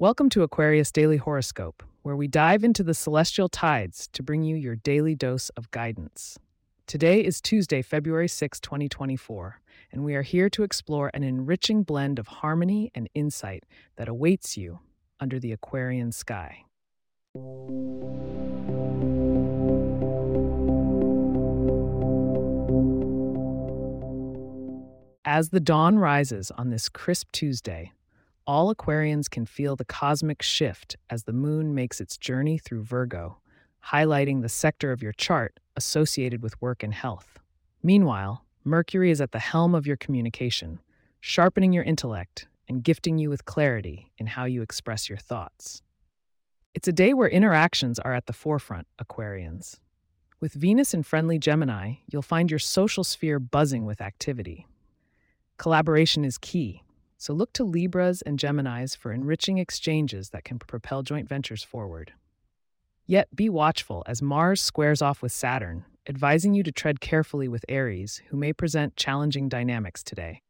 Welcome to Aquarius Daily Horoscope, where we dive into the celestial tides to bring you your daily dose of guidance. Today is Tuesday, February 6, 2024, and we are here to explore an enriching blend of harmony and insight that awaits you under the Aquarian sky. As the dawn rises on this crisp Tuesday, all Aquarians can feel the cosmic shift as the moon makes its journey through Virgo, highlighting the sector of your chart associated with work and health. Meanwhile, Mercury is at the helm of your communication, sharpening your intellect and gifting you with clarity in how you express your thoughts. It's a day where interactions are at the forefront, Aquarians. With Venus in friendly Gemini, you'll find your social sphere buzzing with activity. Collaboration is key, so look to Libras and Geminis for enriching exchanges that can propel joint ventures forward. Yet be watchful as Mars squares off with Saturn, advising you to tread carefully with Aries, who may present challenging dynamics today.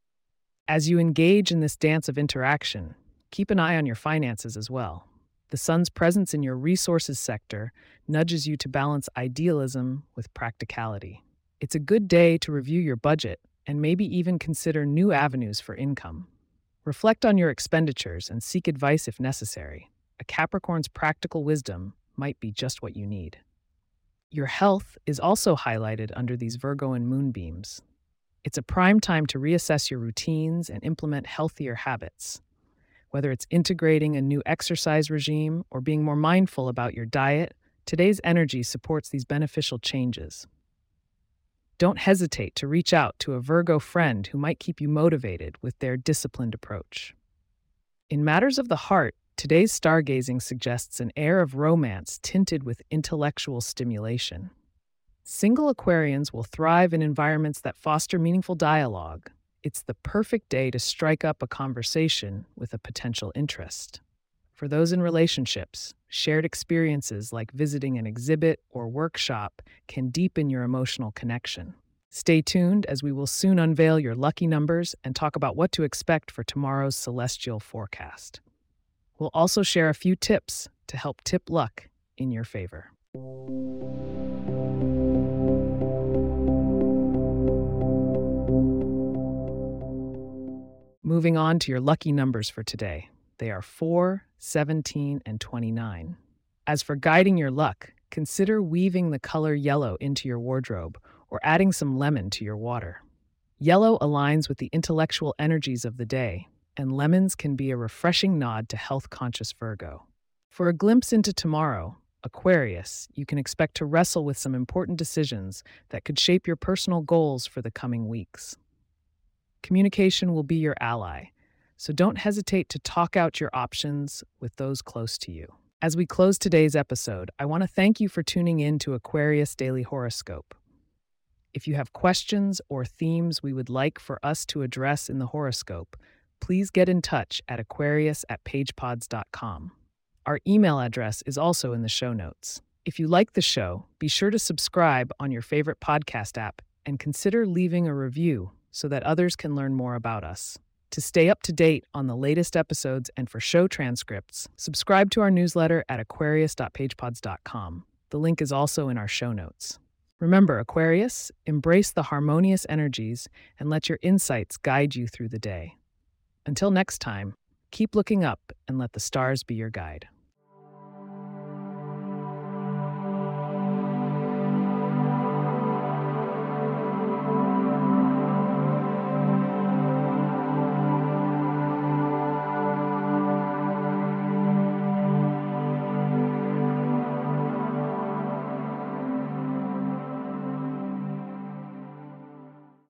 As you engage in this dance of interaction, keep an eye on your finances as well. The sun's presence in your resources sector nudges you to balance idealism with practicality. It's a good day to review your budget and maybe even consider new avenues for income. Reflect on your expenditures and seek advice if necessary. A Capricorn's practical wisdom might be just what you need. Your health is also highlighted under these Virgoan moonbeams. It's a prime time to reassess your routines and implement healthier habits. Whether it's integrating a new exercise regime or being more mindful about your diet, today's energy supports these beneficial changes. Don't hesitate to reach out to a Virgo friend who might keep you motivated with their disciplined approach. In matters of the heart, today's stargazing suggests an air of romance tinted with intellectual stimulation. Single Aquarians will thrive in environments that foster meaningful dialogue. It's the perfect day to strike up a conversation with a potential interest. For those in relationships, shared experiences like visiting an exhibit or workshop can deepen your emotional connection. Stay tuned as we will soon unveil your lucky numbers and talk about what to expect for tomorrow's celestial forecast. We'll also share a few tips to help tip luck in your favor. Moving on to your lucky numbers for today. They are 4, 17, and 29. As for guiding your luck, consider weaving the color yellow into your wardrobe or adding some lemon to your water. Yellow aligns with the intellectual energies of the day, and lemons can be a refreshing nod to health conscious Virgo. For a glimpse into tomorrow, Aquarius, you can expect to wrestle with some important decisions that could shape your personal goals for the coming weeks. Communication will be your ally, so don't hesitate to talk out your options with those close to you. As we close today's episode, I want to thank you for tuning in to Aquarius Daily Horoscope. If you have questions or themes we would like for us to address in the horoscope, please get in touch at aquarius at pagepods.com. Our email address is also in the show notes. If you like the show, be sure to subscribe on your favorite podcast app and consider leaving a review so that others can learn more about us. To stay up to date on the latest episodes and for show transcripts, subscribe to our newsletter at aquarius.pagepods.com. The link is also in our show notes. Remember, Aquarius, embrace the harmonious energies and let your insights guide you through the day. Until next time, keep looking up and let the stars be your guide.